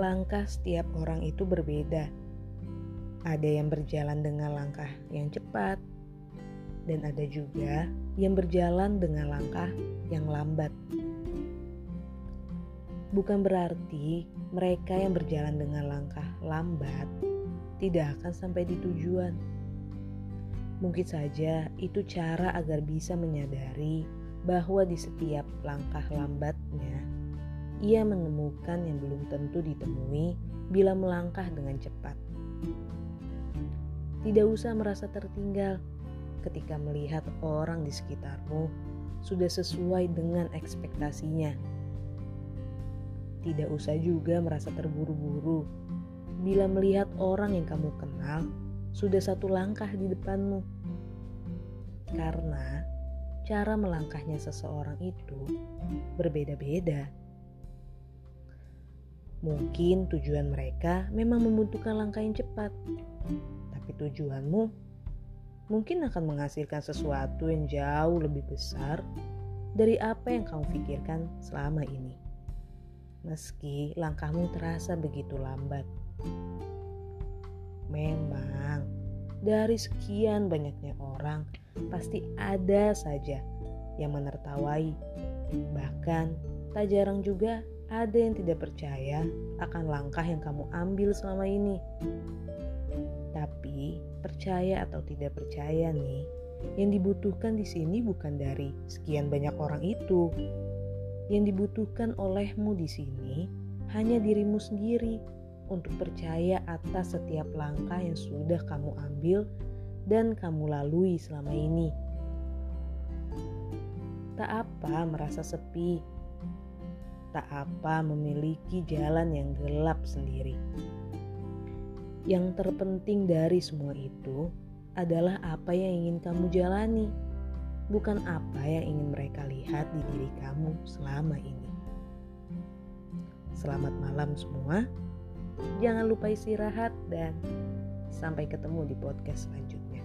langkah setiap orang itu berbeda. Ada yang berjalan dengan langkah yang cepat, dan ada juga yang berjalan dengan langkah yang lambat. Bukan berarti mereka yang berjalan dengan langkah lambat tidak akan sampai di tujuan. Mungkin saja itu cara agar bisa menyadari bahwa di setiap langkah lambatnya ia menemukan yang belum tentu ditemui bila melangkah dengan cepat. Tidak usah merasa tertinggal ketika melihat orang di sekitarmu sudah sesuai dengan ekspektasinya. Tidak usah juga merasa terburu-buru bila melihat orang yang kamu kenal sudah satu langkah di depanmu. Karena cara melangkahnya seseorang itu berbeda-beda. Mungkin tujuan mereka memang membutuhkan langkah yang cepat, tapi tujuanmu mungkin akan menghasilkan sesuatu yang jauh lebih besar dari apa yang kamu pikirkan selama ini. Meski langkahmu terasa begitu lambat, memang dari sekian banyaknya orang, pasti ada saja yang menertawai. Bahkan, tak jarang juga ada yang tidak percaya akan langkah yang kamu ambil selama ini. Tapi, percaya atau tidak percaya nih, yang dibutuhkan di sini bukan dari sekian banyak orang itu. Yang dibutuhkan olehmu di sini hanya dirimu sendiri untuk percaya atas setiap langkah yang sudah kamu ambil dan kamu lalui selama ini. Tak apa merasa sepi, tak apa memiliki jalan yang gelap sendiri. Yang terpenting dari semua itu adalah apa yang ingin kamu jalani, bukan apa yang ingin mereka lihat di diri kamu selama ini. Selamat malam semua. Jangan lupa istirahat dan sampai ketemu di podcast selanjutnya.